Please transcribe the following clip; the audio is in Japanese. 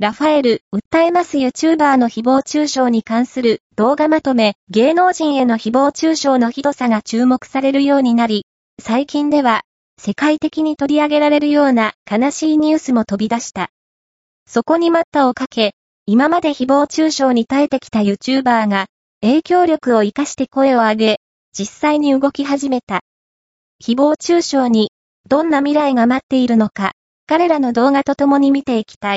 ラファエル、訴えます YouTuber の誹謗中傷に関する動画まとめ、芸能人への誹謗中傷のひどさが注目されるようになり、最近では、世界的に取り上げられるような悲しいニュースも飛び出した。そこに待ったをかけ、今まで誹謗中傷に耐えてきた YouTuber が、影響力を活かして声を上げ、実際に動き始めた。誹謗中傷に、どんな未来が待っているのか、彼らの動画と共に見ていきたい。